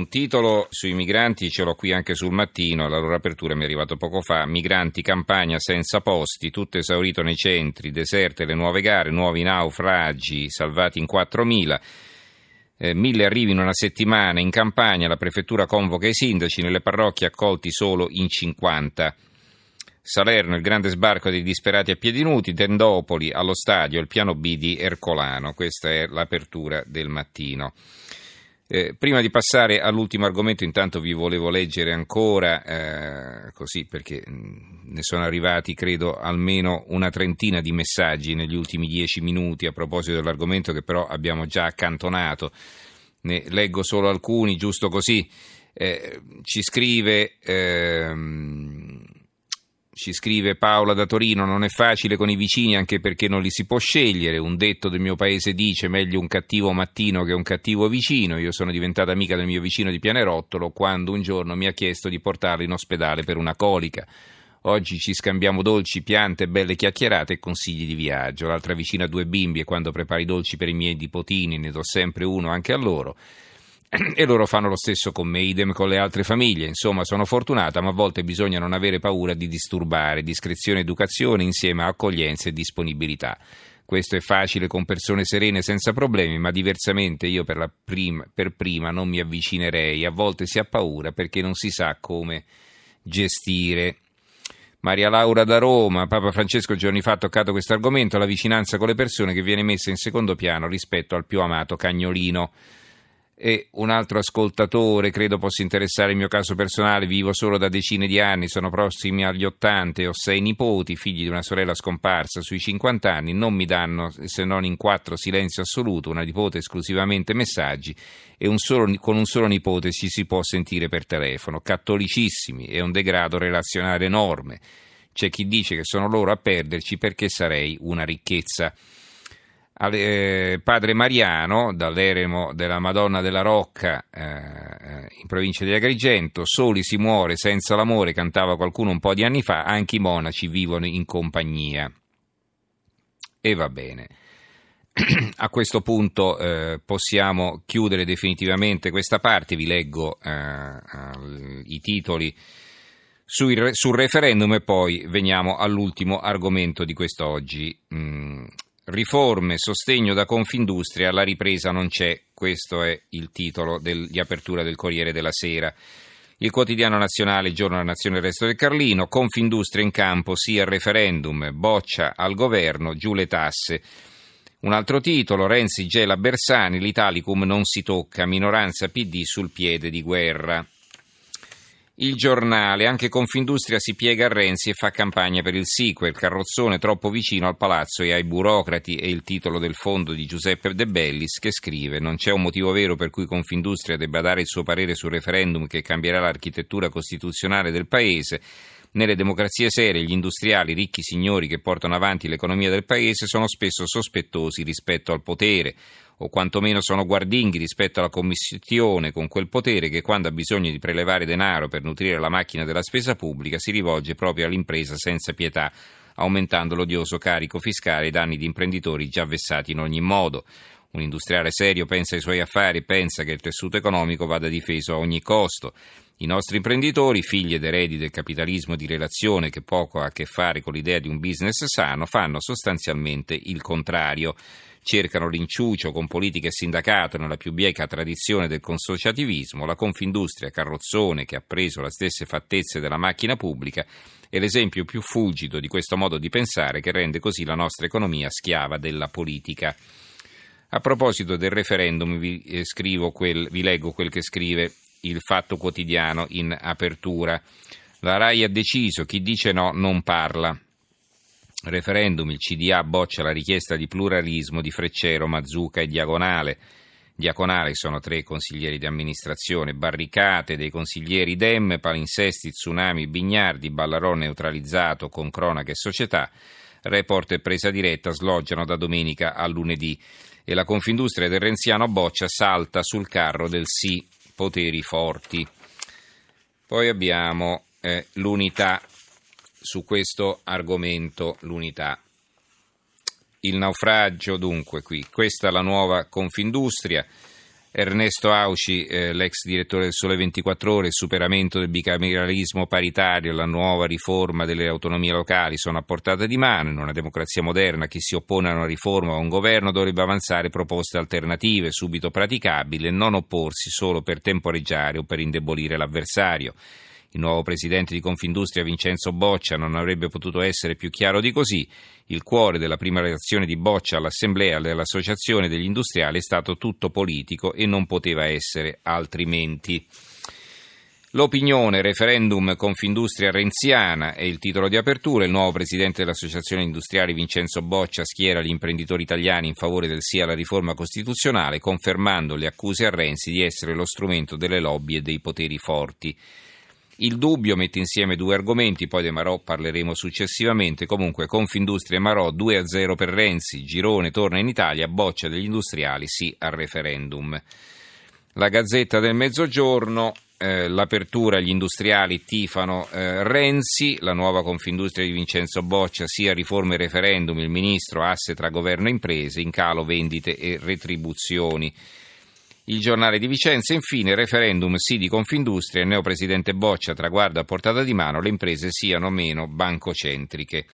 un titolo sui migranti, ce l'ho qui anche sul mattino, la loro apertura mi è arrivato poco fa, migranti campagna senza posti, tutto esaurito nei centri, deserte le nuove gare, nuovi naufragi, salvati in 4.000. Eh, mille arrivi in una settimana in campagna, la prefettura convoca i sindaci, nelle parrocchie accolti solo in 50. Salerno, il grande sbarco dei disperati a piedi nudi, Tendopoli, allo stadio, il piano B di Ercolano. Questa è l'apertura del mattino. Eh, prima di passare all'ultimo argomento, intanto vi volevo leggere ancora, eh, così perché mh, ne sono arrivati credo almeno una trentina di messaggi negli ultimi dieci minuti a proposito dell'argomento che però abbiamo già accantonato. Ne leggo solo alcuni, giusto così. Eh, ci scrive. Ehm, ci scrive Paola da Torino, non è facile con i vicini anche perché non li si può scegliere. Un detto del mio paese dice meglio un cattivo mattino che un cattivo vicino. Io sono diventata amica del mio vicino di Pianerottolo quando un giorno mi ha chiesto di portarlo in ospedale per una colica. Oggi ci scambiamo dolci, piante, belle chiacchierate e consigli di viaggio. L'altra vicina ha due bimbi e quando prepari i dolci per i miei nipotini ne do sempre uno anche a loro. e loro fanno lo stesso con me, idem con le altre famiglie. Insomma, sono fortunata, ma a volte bisogna non avere paura di disturbare, discrezione educazione insieme a accoglienza e disponibilità. Questo è facile con persone serene senza problemi, ma diversamente io per, prima, per prima non mi avvicinerei. A volte si ha paura perché non si sa come gestire. Maria Laura da Roma, Papa Francesco giorni fa ha toccato questo argomento, la vicinanza con le persone che viene messa in secondo piano rispetto al più amato cagnolino e un altro ascoltatore, credo possa interessare il mio caso personale, vivo solo da decine di anni, sono prossimi agli 80 e ho sei nipoti, figli di una sorella scomparsa sui 50 anni, non mi danno se non in quattro silenzio assoluto, una nipote esclusivamente messaggi e un solo, con un solo nipote ci si può sentire per telefono, cattolicissimi e un degrado relazionale enorme. C'è chi dice che sono loro a perderci perché sarei una ricchezza eh, padre Mariano, dall'eremo della Madonna della Rocca eh, eh, in provincia di Agrigento, soli si muore senza l'amore, cantava qualcuno un po' di anni fa, anche i monaci vivono in compagnia. E va bene. A questo punto eh, possiamo chiudere definitivamente questa parte, vi leggo eh, i titoli sul, sul referendum e poi veniamo all'ultimo argomento di quest'oggi. Riforme, sostegno da Confindustria, la ripresa non c'è, questo è il titolo del, di apertura del Corriere della Sera. Il quotidiano nazionale, giorno della nazione, il resto del Carlino, Confindustria in campo, sì al referendum, boccia al governo, giù le tasse. Un altro titolo, Renzi gela Bersani, l'Italicum non si tocca, minoranza PD sul piede di guerra. Il giornale, anche Confindustria si piega a Renzi e fa campagna per il sequel, carrozzone troppo vicino al palazzo e ai burocrati è il titolo del fondo di Giuseppe De Bellis che scrive non c'è un motivo vero per cui Confindustria debba dare il suo parere sul referendum che cambierà l'architettura costituzionale del Paese. Nelle democrazie serie gli industriali, ricchi signori che portano avanti l'economia del Paese sono spesso sospettosi rispetto al potere o quantomeno sono guardinghi rispetto alla commissione con quel potere che quando ha bisogno di prelevare denaro per nutrire la macchina della spesa pubblica si rivolge proprio all'impresa senza pietà, aumentando l'odioso carico fiscale ai danni di imprenditori già vessati in ogni modo. Un industriale serio pensa ai suoi affari pensa che il tessuto economico vada difeso a ogni costo. I nostri imprenditori, figli ed eredi del capitalismo di relazione che poco ha a che fare con l'idea di un business sano, fanno sostanzialmente il contrario cercano l'inciucio con politica e sindacato nella più bieca tradizione del consociativismo, la Confindustria Carrozzone che ha preso le stesse fattezze della macchina pubblica è l'esempio più fulgido di questo modo di pensare che rende così la nostra economia schiava della politica. A proposito del referendum vi, eh, quel, vi leggo quel che scrive il Fatto Quotidiano in apertura. La RAI ha deciso, chi dice no non parla referendum il CDA boccia la richiesta di pluralismo di Freccero, Mazzuca e Diagonale. Diaconale sono tre consiglieri di amministrazione, barricate dei consiglieri Dem, palinsesti, tsunami, Bignardi, Ballarò neutralizzato con cronaca e società. Report e presa diretta sloggiano da domenica a lunedì e la Confindustria del Renziano Boccia salta sul carro del sì, poteri forti. Poi abbiamo eh, l'unità su questo argomento l'unità. Il naufragio, dunque, qui, questa è la nuova Confindustria. Ernesto Auci, eh, l'ex direttore del Sole 24 Ore, il superamento del bicameralismo paritario, la nuova riforma delle autonomie locali sono a portata di mano. In una democrazia moderna chi si oppone a una riforma o a un governo dovrebbe avanzare proposte alternative, subito praticabili e non opporsi solo per temporeggiare o per indebolire l'avversario. Il nuovo presidente di Confindustria Vincenzo Boccia non avrebbe potuto essere più chiaro di così. Il cuore della prima reazione di Boccia all'assemblea dell'Associazione degli Industriali è stato tutto politico e non poteva essere altrimenti. L'opinione, referendum Confindustria renziana è il titolo di apertura. Il nuovo presidente dell'Associazione Industriali Vincenzo Boccia schiera gli imprenditori italiani in favore del sì alla riforma costituzionale, confermando le accuse a Renzi di essere lo strumento delle lobby e dei poteri forti. Il dubbio mette insieme due argomenti, poi De Marò parleremo successivamente. Comunque, Confindustria e Marò 2 a 0 per Renzi, Girone torna in Italia, boccia degli industriali, sì al referendum. La Gazzetta del Mezzogiorno, eh, l'apertura, gli industriali tifano eh, Renzi, la nuova Confindustria di Vincenzo Boccia, sia riforme e referendum, il ministro asse tra governo e imprese, in calo vendite e retribuzioni. Il giornale di Vicenza, infine, referendum sì di Confindustria, il neopresidente Boccia traguarda a portata di mano, le imprese siano meno bancocentriche.